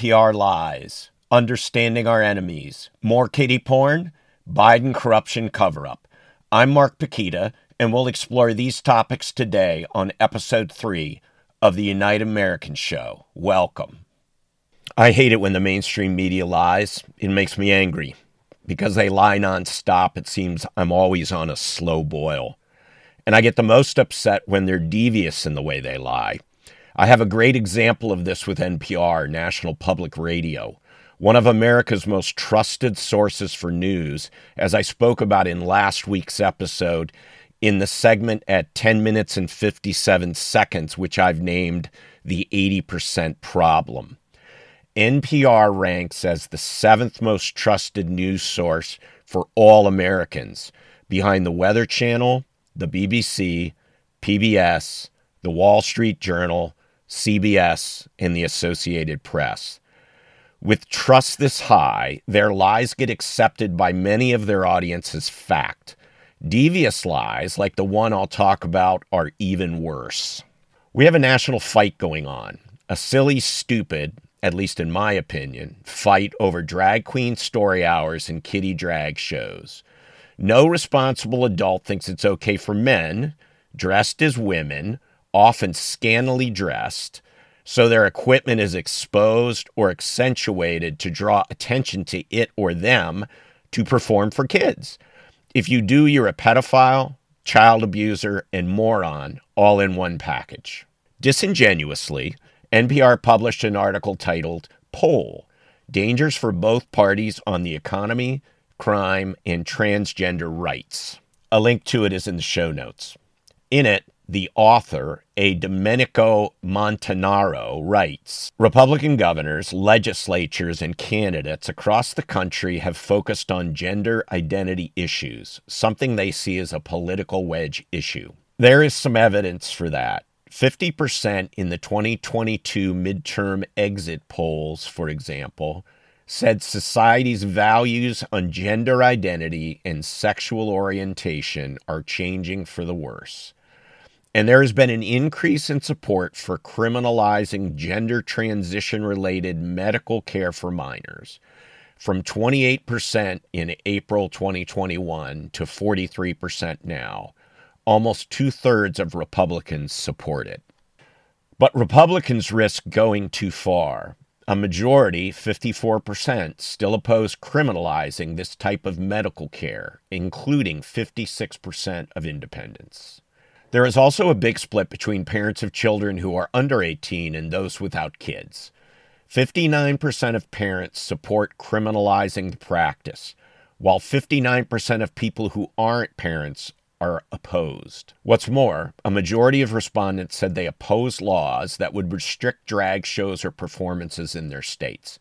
NPR lies, understanding our enemies, more kiddie porn, Biden corruption cover up. I'm Mark Pukita, and we'll explore these topics today on episode three of the Unite Americans Show. Welcome. I hate it when the mainstream media lies. It makes me angry. Because they lie nonstop, it seems I'm always on a slow boil. And I get the most upset when they're devious in the way they lie. I have a great example of this with NPR, National Public Radio, one of America's most trusted sources for news, as I spoke about in last week's episode in the segment at 10 minutes and 57 seconds, which I've named the 80% problem. NPR ranks as the seventh most trusted news source for all Americans, behind the Weather Channel, the BBC, PBS, the Wall Street Journal, CBS, and the Associated Press. With trust this high, their lies get accepted by many of their audience as fact. Devious lies, like the one I'll talk about, are even worse. We have a national fight going on, a silly, stupid, at least in my opinion, fight over drag queen story hours and kiddie drag shows. No responsible adult thinks it's okay for men, dressed as women, often scantily dressed, so their equipment is exposed or accentuated to draw attention to it or them to perform for kids. If you do, you're a pedophile, child abuser, and moron all in one package. Disingenuously, NPR published an article titled Poll Dangers for Both Parties on the Economy, Crime, and Transgender Rights. A link to it is in the show notes. In it, the author, a Domenico Montanaro, writes Republican governors, legislatures, and candidates across the country have focused on gender identity issues, something they see as a political wedge issue. There is some evidence for that. 50% in the 2022 midterm exit polls, for example, said society's values on gender identity and sexual orientation are changing for the worse. And there has been an increase in support for criminalizing gender transition related medical care for minors from 28% in April 2021 to 43% now. Almost two thirds of Republicans support it. But Republicans risk going too far. A majority, 54%, still oppose criminalizing this type of medical care, including 56% of independents. There is also a big split between parents of children who are under 18 and those without kids. 59% of parents support criminalizing the practice, while 59% of people who aren't parents are opposed. What's more, a majority of respondents said they oppose laws that would restrict drag shows or performances in their states.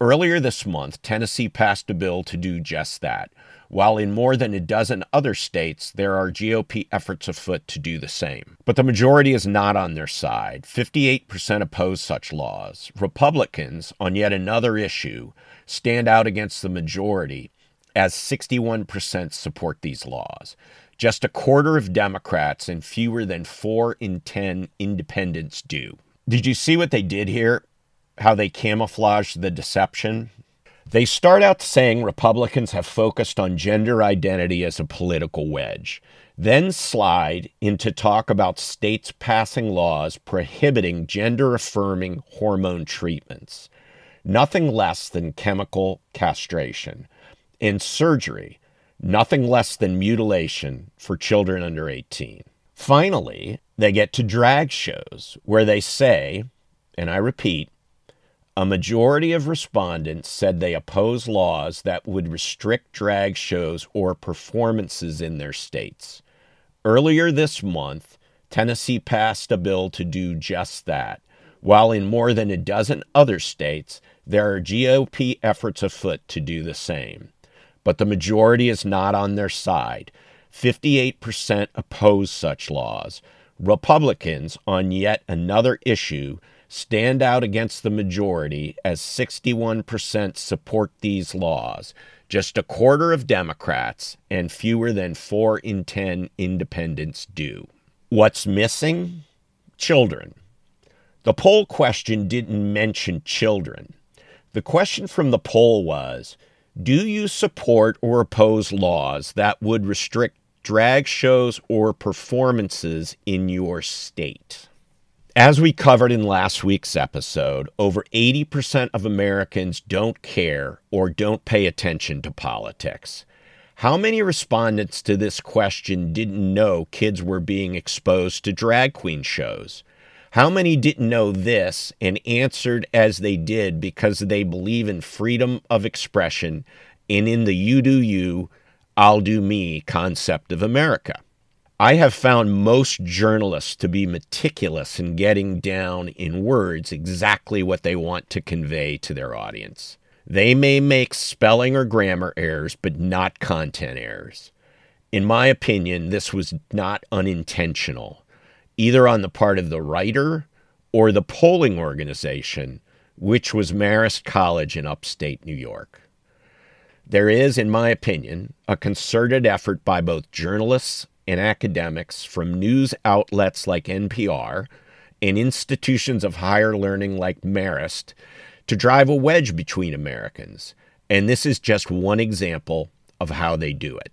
Earlier this month, Tennessee passed a bill to do just that, while in more than a dozen other states, there are GOP efforts afoot to do the same. But the majority is not on their side. 58% oppose such laws. Republicans, on yet another issue, stand out against the majority as 61% support these laws. Just a quarter of Democrats and fewer than 4 in 10 independents do. Did you see what they did here? How they camouflaged the deception? They start out saying Republicans have focused on gender identity as a political wedge, then slide into talk about states passing laws prohibiting gender affirming hormone treatments, nothing less than chemical castration, and surgery, nothing less than mutilation for children under 18. Finally, they get to drag shows where they say, and I repeat, a majority of respondents said they oppose laws that would restrict drag shows or performances in their states. Earlier this month, Tennessee passed a bill to do just that, while in more than a dozen other states, there are GOP efforts afoot to do the same. But the majority is not on their side. 58% oppose such laws. Republicans, on yet another issue, stand out against the majority as 61% support these laws, just a quarter of Democrats and fewer than 4 in 10 independents do. What's missing? Children. The poll question didn't mention children. The question from the poll was Do you support or oppose laws that would restrict drag shows or performances in your state? As we covered in last week's episode, over 80% of Americans don't care or don't pay attention to politics. How many respondents to this question didn't know kids were being exposed to drag queen shows? How many didn't know this and answered as they did because they believe in freedom of expression and in the you do you, I'll do me concept of America? I have found most journalists to be meticulous in getting down in words exactly what they want to convey to their audience. They may make spelling or grammar errors, but not content errors. In my opinion, this was not unintentional, either on the part of the writer or the polling organization, which was Marist College in upstate New York. There is, in my opinion, a concerted effort by both journalists and academics from news outlets like NPR and institutions of higher learning like Marist to drive a wedge between Americans. And this is just one example of how they do it.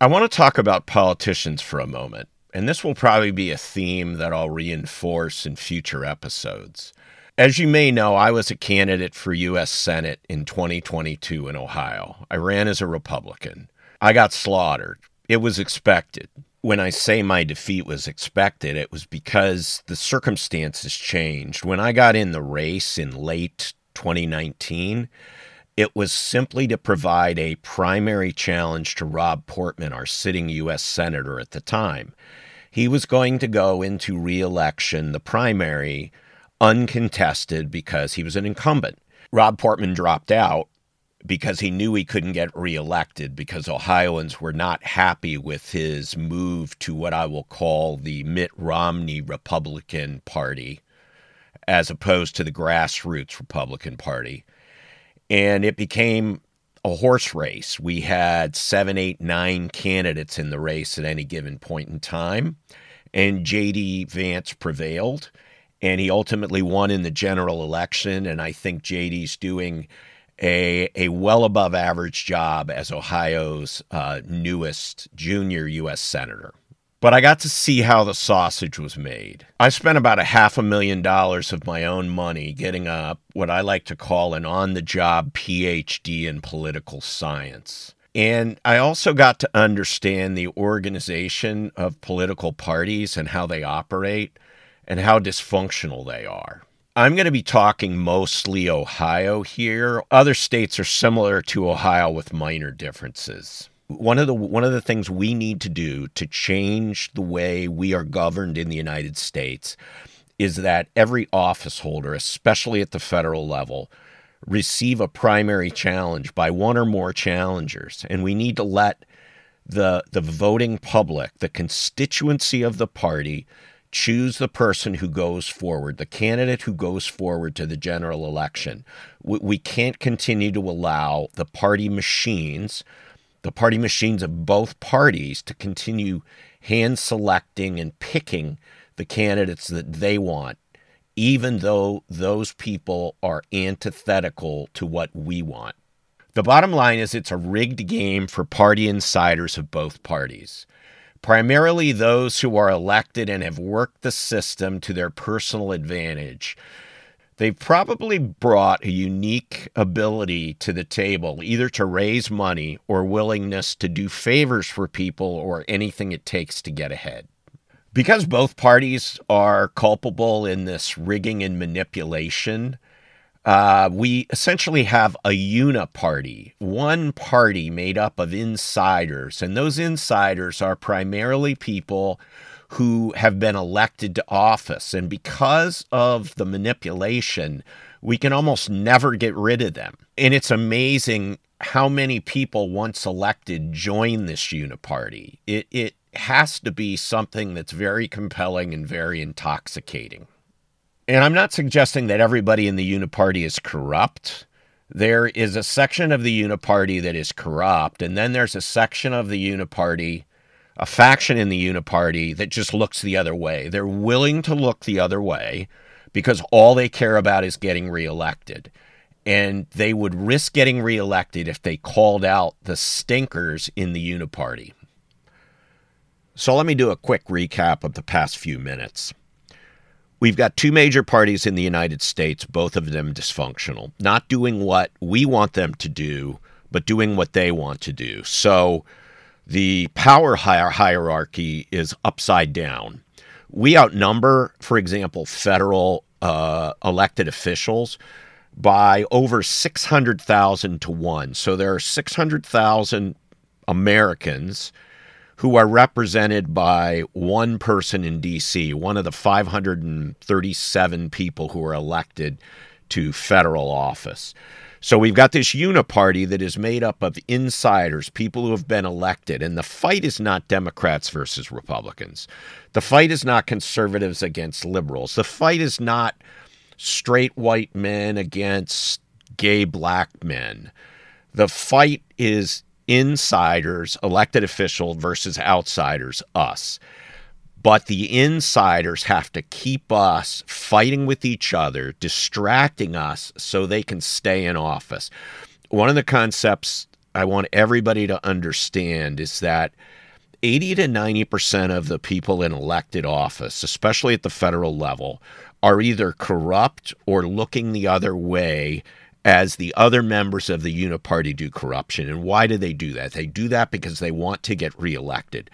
I want to talk about politicians for a moment, and this will probably be a theme that I'll reinforce in future episodes. As you may know, I was a candidate for U.S. Senate in 2022 in Ohio. I ran as a Republican. I got slaughtered. It was expected when I say my defeat was expected, it was because the circumstances changed. When I got in the race in late 2019, it was simply to provide a primary challenge to Rob Portman, our sitting U.S. Senator at the time. He was going to go into reelection, the primary, uncontested because he was an incumbent. Rob Portman dropped out, because he knew he couldn't get reelected because Ohioans were not happy with his move to what I will call the Mitt Romney Republican Party as opposed to the grassroots Republican Party. And it became a horse race. We had seven, eight, nine candidates in the race at any given point in time. And J.D. Vance prevailed. And he ultimately won in the general election. And I think J.D.'s doing a, a well above average job as Ohio's uh, newest junior U.S. Senator. But I got to see how the sausage was made. I spent about a half a million dollars of my own money getting a what I like to call an on the job PhD in political science. And I also got to understand the organization of political parties and how they operate and how dysfunctional they are. I'm going to be talking mostly Ohio here. Other states are similar to Ohio with minor differences. One of the one of the things we need to do to change the way we are governed in the United States is that every office holder, especially at the federal level, receive a primary challenge by one or more challengers, and we need to let the the voting public, the constituency of the party, choose the person who goes forward, the candidate who goes forward to the general election. We, can't continue to allow the party machines, the party machines of both parties, to continue hand selecting and picking the candidates that they want, even though those people are antithetical to what we want. The bottom line is it's a rigged game for party insiders of both parties primarily those who are elected and have worked the system to their personal advantage. They've probably brought a unique ability to the table, either to raise money or willingness to do favors for people or anything it takes to get ahead. Because both parties are culpable in this rigging and manipulation, uh, we essentially have a uniparty, one party made up of insiders. And those insiders are primarily people who have been elected to office. And because of the manipulation, we can almost never get rid of them. And it's amazing how many people once elected join this uniparty. It, it has to be something that's very compelling and very intoxicating. And I'm not suggesting that everybody in the Uniparty is corrupt. There is a section of the Uniparty that is corrupt, and then there's a section of the Uniparty, a faction in the Uniparty that just looks the other way. They're willing to look the other way because all they care about is getting reelected. and they would risk getting reelected if they called out the stinkers in the uniparty. So let me do a quick recap of the past few minutes. We've got two major parties in the United States, both of them dysfunctional, not doing what we want them to do, but doing what they want to do. So the power hierarchy is upside down. We outnumber, for example, federal uh, elected officials by over 600,000 to one. So there are 600,000 Americans who are represented by one person in D.C., one of the 537 people who are elected to federal office. So we've got this uniparty that is made up of insiders, people who have been elected. And the fight is not Democrats versus Republicans. The fight is not conservatives against liberals. The fight is not straight white men against gay black men. The fight is insiders, elected official versus outsiders, us. But the insiders have to keep us fighting with each other, distracting us so they can stay in office. One of the concepts I want everybody to understand is that 80 to 90% of the people in elected office, especially at the federal level, are either corrupt or looking the other way as the other members of the Uniparty do corruption. And why do they do that? They do that because they want to get reelected.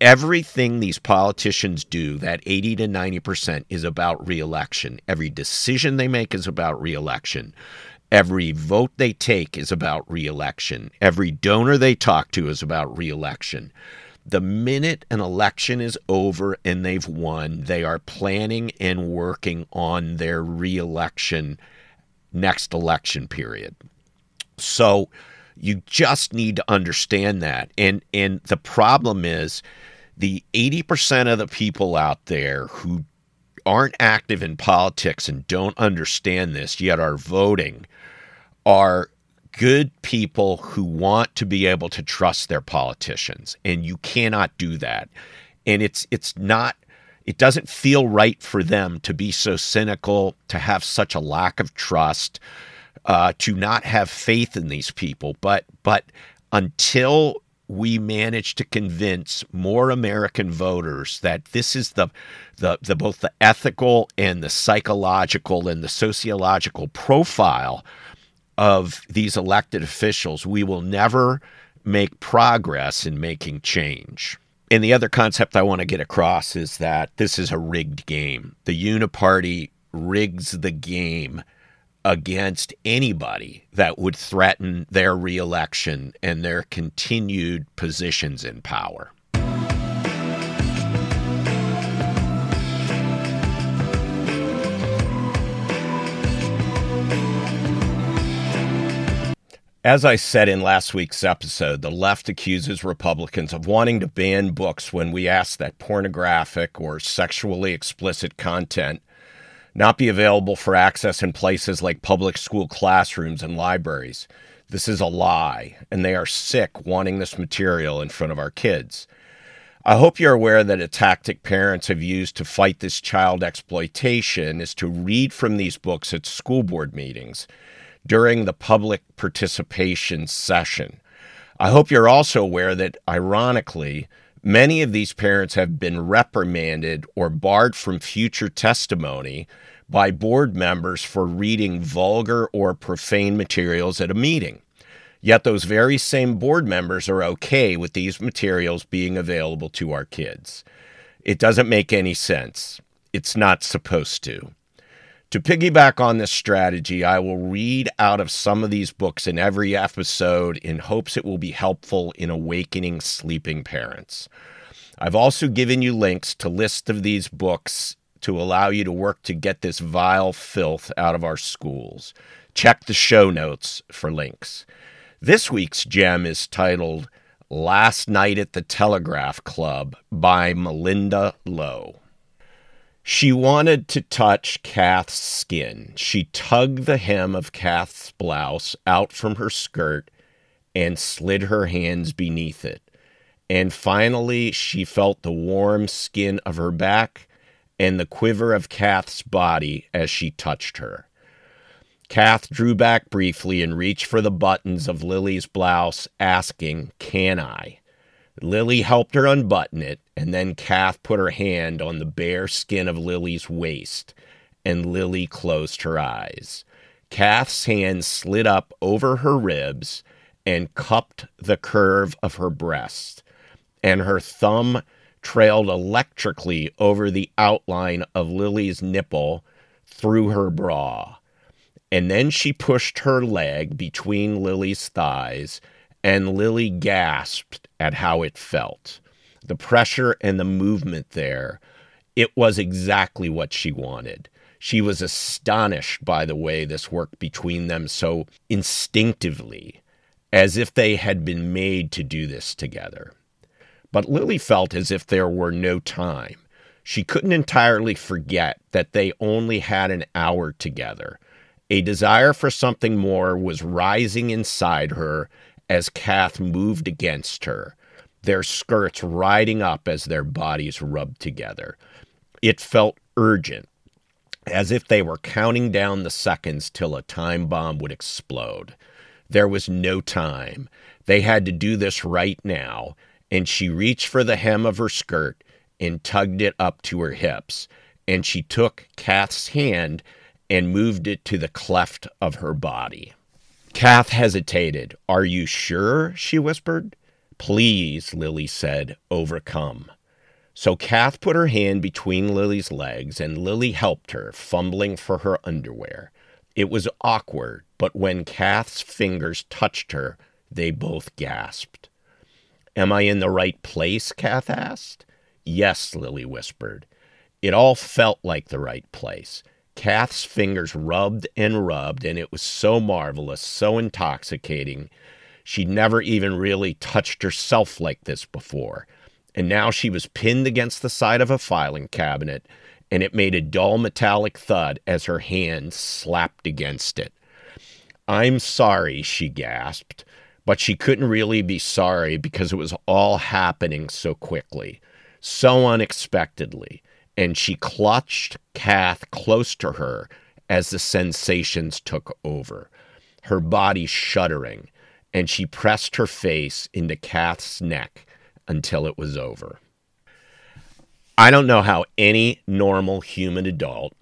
Everything these politicians do, that 80 to 90%, is about reelection. Every decision they make is about reelection. Every vote they take is about reelection. Every donor they talk to is about reelection. The minute an election is over and they've won, they are planning and working on their reelection next election period. So you just need to understand that. And and the problem is the 80% of the people out there who aren't active in politics and don't understand this yet are voting are good people who want to be able to trust their politicians and you cannot do that and it's it's not it doesn't feel right for them to be so cynical, to have such a lack of trust, uh, to not have faith in these people. But but until we manage to convince more American voters that this is the, the, the both the ethical and the psychological and the sociological profile of these elected officials, we will never make progress in making change. And the other concept I want to get across is that this is a rigged game. The Uniparty rigs the game against anybody that would threaten their reelection and their continued positions in power. As I said in last week's episode, the left accuses Republicans of wanting to ban books when we ask that pornographic or sexually explicit content not be available for access in places like public school classrooms and libraries. This is a lie, and they are sick wanting this material in front of our kids. I hope you're aware that a tactic parents have used to fight this child exploitation is to read from these books at school board meetings during the public participation session. I hope you're also aware that, ironically, many of these parents have been reprimanded or barred from future testimony by board members for reading vulgar or profane materials at a meeting. Yet those very same board members are okay with these materials being available to our kids. It doesn't make any sense. It's not supposed to. To piggyback on this strategy, I will read out of some of these books in every episode in hopes it will be helpful in awakening sleeping parents. I've also given you links to lists of these books to allow you to work to get this vile filth out of our schools. Check the show notes for links. This week's gem is titled Last Night at the Telegraph Club by Malinda Lo. She wanted to touch Kath's skin. She tugged the hem of Kath's blouse out from her skirt and slid her hands beneath it. And finally, she felt the warm skin of her back and the quiver of Kath's body as she touched her. Kath drew back briefly and reached for the buttons of Lily's blouse, asking, Can I? Lily helped her unbutton it, and then Kath put her hand on the bare skin of Lily's waist, and Lily closed her eyes. Kath's hand slid up over her ribs and cupped the curve of her breast, and her thumb trailed electrically over the outline of Lily's nipple through her bra. And then she pushed her leg between Lily's thighs, and Lily gasped at how it felt. The pressure and the movement there, it was exactly what she wanted. She was astonished by the way this worked between them so instinctively, as if they had been made to do this together. But Lily felt as if there were no time. She couldn't entirely forget that they only had an hour together a desire for something more was rising inside her as Kath moved against her, their skirts riding up as their bodies rubbed together. It felt urgent, as if they were counting down the seconds till a time bomb would explode. There was no time. They had to do this right now, and she reached for the hem of her skirt and tugged it up to her hips, and she took Kath's hand and moved it to the cleft of her body. Kath hesitated. Are you sure? she whispered. Please, Lily said, overcome. So Kath put her hand between Lily's legs, and Lily helped her, fumbling for her underwear. It was awkward, but when Kath's fingers touched her, they both gasped. Am I in the right place? Kath asked. Yes, Lily whispered. It all felt like the right place. Kath's fingers rubbed and rubbed, and it was so marvelous, so intoxicating. She'd never even really touched herself like this before. And now she was pinned against the side of a filing cabinet, and it made a dull metallic thud as her hand slapped against it. I'm sorry, she gasped, but she couldn't really be sorry because it was all happening so quickly, so unexpectedly and she clutched Kath close to her as the sensations took over, her body shuddering, and she pressed her face into Kath's neck until it was over. I don't know how any normal human adult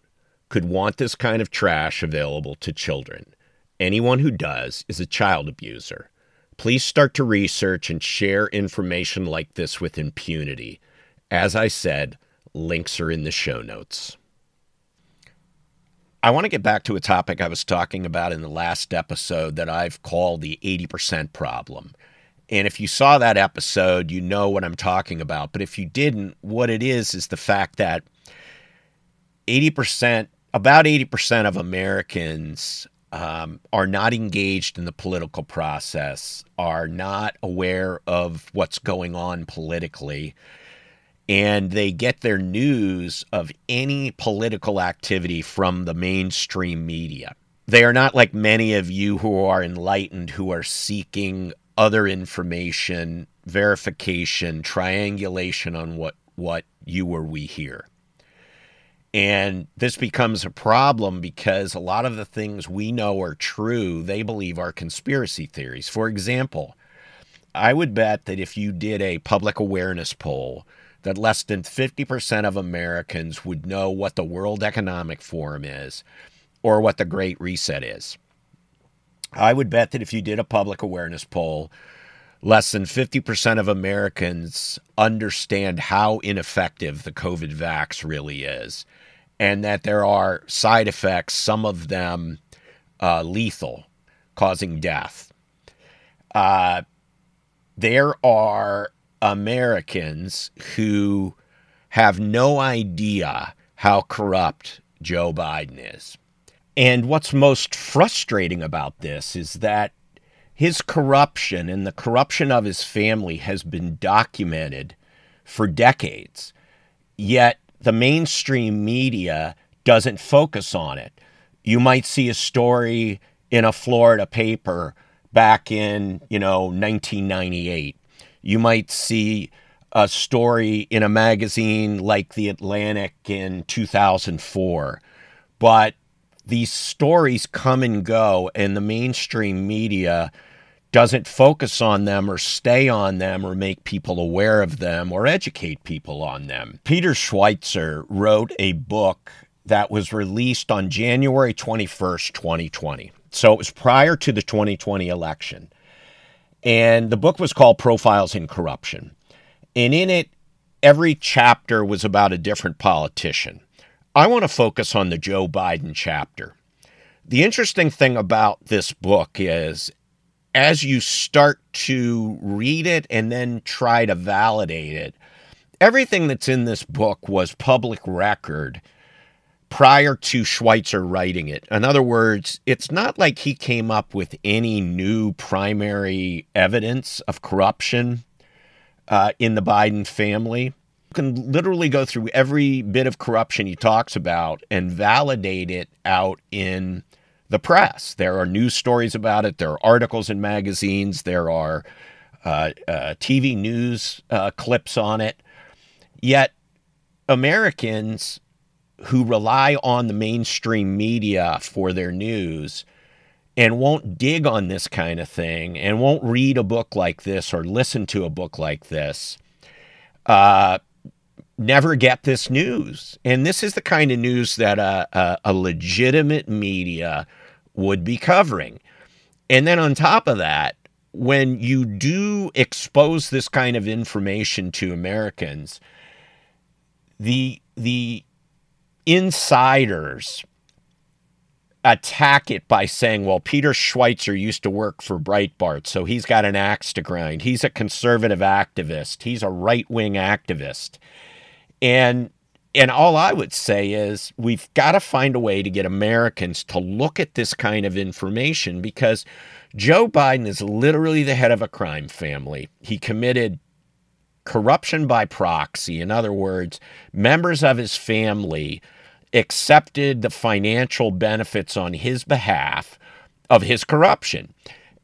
could want this kind of trash available to children. Anyone who does is a child abuser. Please start to research and share information like this with impunity. As I said, Links are in the show notes. I want to get back to a topic I was talking about in the last episode that I've called the 80% problem. And if you saw that episode, you know what I'm talking about. But if you didn't, what it is is the fact that 80%, about 80% of Americans um, are not engaged in the political process, are not aware of what's going on politically and they get their news of any political activity from the mainstream media. They are not like many of you who are enlightened who are seeking other information, verification, triangulation on what, what you or we hear. And this becomes a problem because a lot of the things we know are true, they believe are conspiracy theories. For example, I would bet that if you did a public awareness poll that less than 50% of Americans would know what the World Economic Forum is or what the Great Reset is. I would bet that if you did a public awareness poll, less than 50% of Americans understand how ineffective the COVID vax really is, and that there are side effects, some of them uh, lethal, causing death. Uh, there are Americans who have no idea how corrupt Joe Biden is. And what's most frustrating about this is that his corruption and the corruption of his family has been documented for decades. Yet the mainstream media doesn't focus on it. You might see a story in a Florida paper back in, you know, 1998 you might see a story in a magazine like The Atlantic in 2004. But these stories come and go, and the mainstream media doesn't focus on them or stay on them or make people aware of them or educate people on them. Peter Schweizer wrote a book that was released on January 21st, 2020. So it was prior to the 2020 election. And the book was called Profiles in Corruption. And in it, every chapter was about a different politician. I want to focus on the Joe Biden chapter. The interesting thing about this book is as you start to read it and then try to validate it, everything that's in this book was public record prior to Schweizer writing it. In other words, it's not like he came up with any new primary evidence of corruption uh, in the Biden family. You can literally go through every bit of corruption he talks about and validate it out in the press. There are news stories about it. There are articles in magazines. There are uh, uh, TV news uh, clips on it. Yet, Americans who rely on the mainstream media for their news and won't dig on this kind of thing and won't read a book like this or listen to a book like this uh, never get this news. And this is the kind of news that a, a, a legitimate media would be covering. And then on top of that, when you do expose this kind of information to Americans, the the insiders attack it by saying, well, Peter Schweizer used to work for Breitbart, so he's got an axe to grind. He's a conservative activist. He's a right wing activist. And and all I would say is we've got to find a way to get Americans to look at this kind of information because Joe Biden is literally the head of a crime family. He committed corruption by proxy. In other words, members of his family accepted the financial benefits on his behalf of his corruption.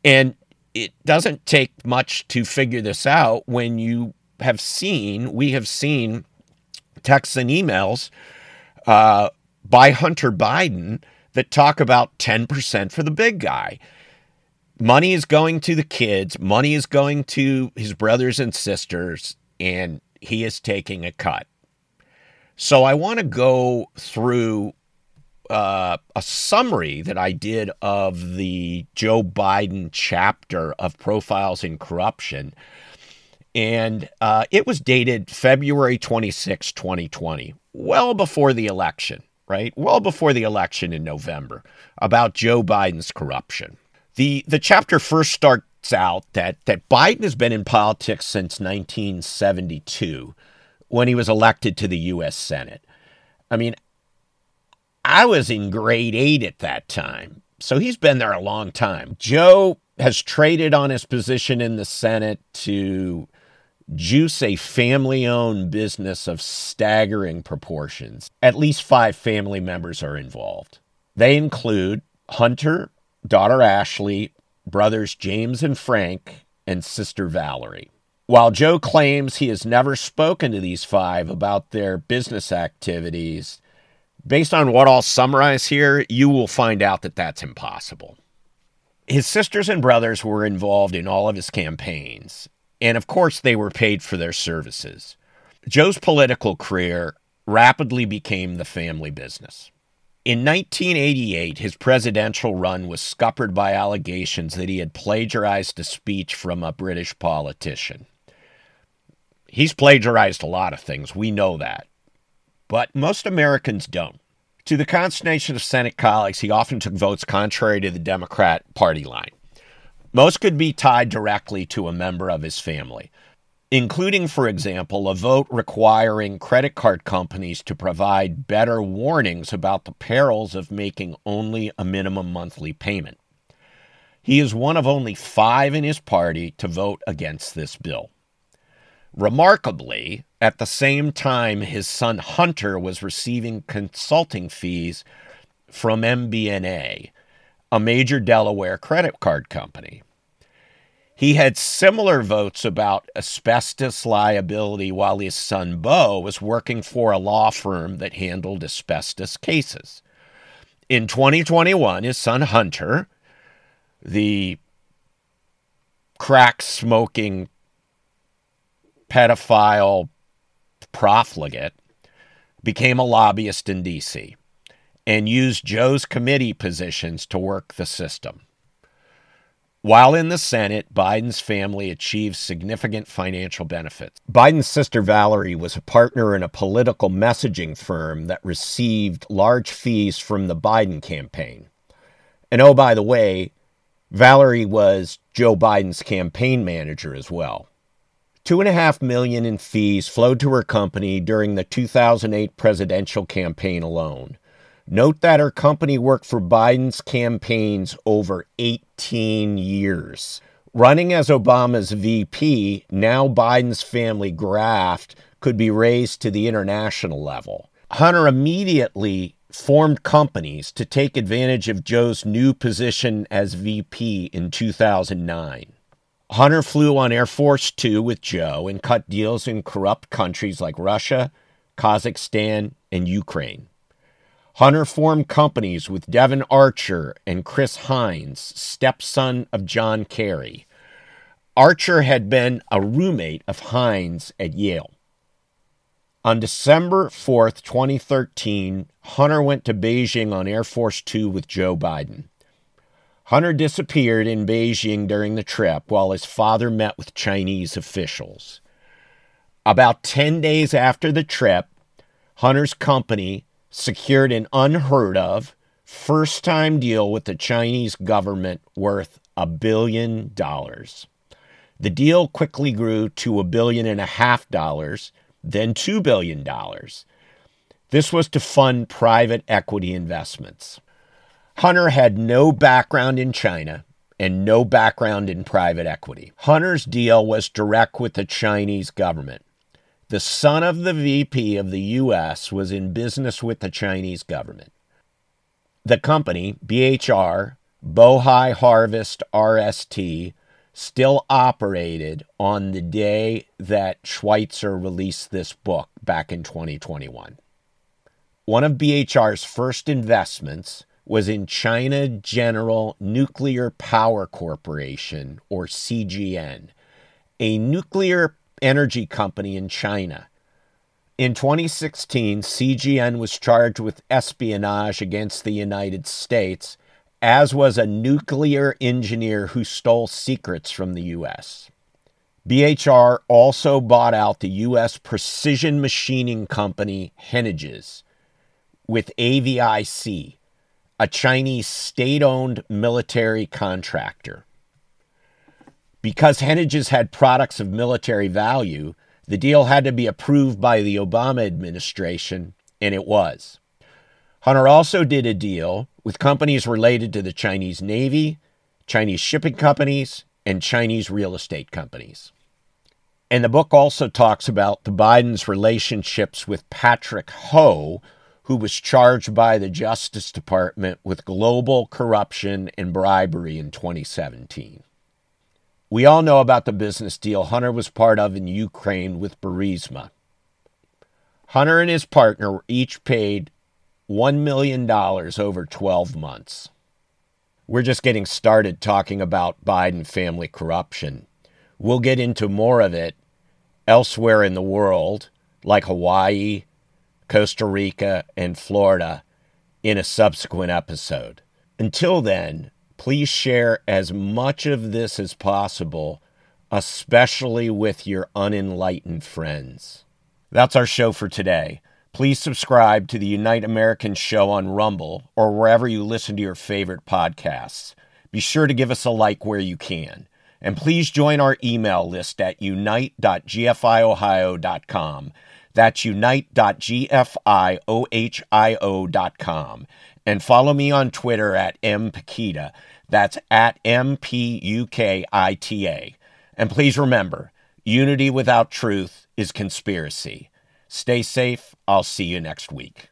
And it doesn't take much to figure this out when you have seen, we have seen texts and emails uh, by Hunter Biden that talk about 10% for the big guy. Money is going to the kids, money is going to his brothers and sisters, and he is taking a cut. So I want to go through uh, a summary that I did of the Joe Biden chapter of Profiles in Corruption and uh, it was dated February 26, 2020, well before the election, right? Well before the election in November, about Joe Biden's corruption. The, the chapter first starts out that, that Biden has been in politics since 1972 when he was elected to the U.S. Senate. I mean, I was in grade eight at that time, so he's been there a long time. Joe has traded on his position in the Senate to juice a family owned business of staggering proportions. At least five family members are involved. They include Hunter, daughter Ashley, brothers James and Frank, and sister Valerie. While Joe claims he has never spoken to these five about their business activities, based on what I'll summarize here, you will find out that that's impossible. His sisters and brothers were involved in all of his campaigns, and of course, they were paid for their services. Joe's political career rapidly became the family business. In 1988, his presidential run was scuppered by allegations that he had plagiarized a speech from a British politician. He's plagiarized a lot of things, we know that. But most Americans don't. To the consternation of Senate colleagues, he often took votes contrary to the Democrat Party line. Most could be tied directly to a member of his family, including, for example, a vote requiring credit card companies to provide better warnings about the perils of making only a minimum monthly payment. He is one of only five in his party to vote against this bill. Remarkably, at the same time, his son Hunter was receiving consulting fees from MBNA, a major Delaware credit card company. He had similar votes about asbestos liability while his son Beau was working for a law firm that handled asbestos cases. In 2021, his son Hunter, the crack smoking pedophile profligate, became a lobbyist in D.C. and used Joe's committee positions to work the system. While in the Senate, Biden's family achieved significant financial benefits. Biden's sister Valerie was a partner in a political messaging firm that received large fees from the Biden campaign. And oh, by the way, Valerie was Joe Biden's campaign manager as well. Two and a half million in fees flowed to her company during the 2008 presidential campaign alone. Note that her company worked for Biden's campaigns over 18 years. Running as Obama's VP, now Biden's family graft could be raised to the international level. Hunter immediately formed companies to take advantage of Joe's new position as VP in 2009. Hunter flew on Air Force Two with Joe and cut deals in corrupt countries like Russia, Kazakhstan, and Ukraine. Hunter formed companies with Devon Archer and Chris Heinz, stepson of John Kerry. Archer had been a roommate of Hines at Yale. On December 4th, 2013, Hunter went to Beijing on Air Force Two with Joe Biden. Hunter disappeared in Beijing during the trip while his father met with Chinese officials. About 10 days after the trip, Hunter's company secured an unheard of first time deal with the Chinese government worth a billion dollars. The deal quickly grew to a billion and a half dollars, then two billion dollars. This was to fund private equity investments. Hunter had no background in China and no background in private equity. Hunter's deal was direct with the Chinese government. The son of the VP of the U.S. was in business with the Chinese government. The company, BHR, Bohai Harvest RST, still operated on the day that Schweizer released this book back in 2021. One of BHR's first investments was in China General Nuclear Power Corporation, or CGN, a nuclear energy company in China. In 2016, CGN was charged with espionage against the United States, as was a nuclear engineer who stole secrets from the U.S. BHR also bought out the U.S. precision machining company Henniges with AVIC, a Chinese state owned military contractor. Because Henniges had products of military value, the deal had to be approved by the Obama administration, and it was. Hunter also did a deal with companies related to the Chinese Navy, Chinese shipping companies, and Chinese real estate companies. And the book also talks about the Biden's relationships with Patrick Ho, who was charged by the Justice Department with global corruption and bribery in 2017. We all know about the business deal Hunter was part of in Ukraine with Burisma. Hunter and his partner were each paid $1 million over 12 months. We're just getting started talking about Biden family corruption. We'll get into more of it elsewhere in the world, like Hawaii, Costa Rica, and Florida, in a subsequent episode. Until then, Please share as much of this as possible, especially with your unenlightened friends. That's our show for today. Please subscribe to the Unite American show on Rumble or wherever you listen to your favorite podcasts. Be sure to give us a like where you can. And please join our email list at unite.gfiohio.com. That's unite.gfiohio.com. And follow me on Twitter at mpukita. That's at M P U K I T A. And please remember unity without truth is conspiracy. Stay safe. I'll see you next week.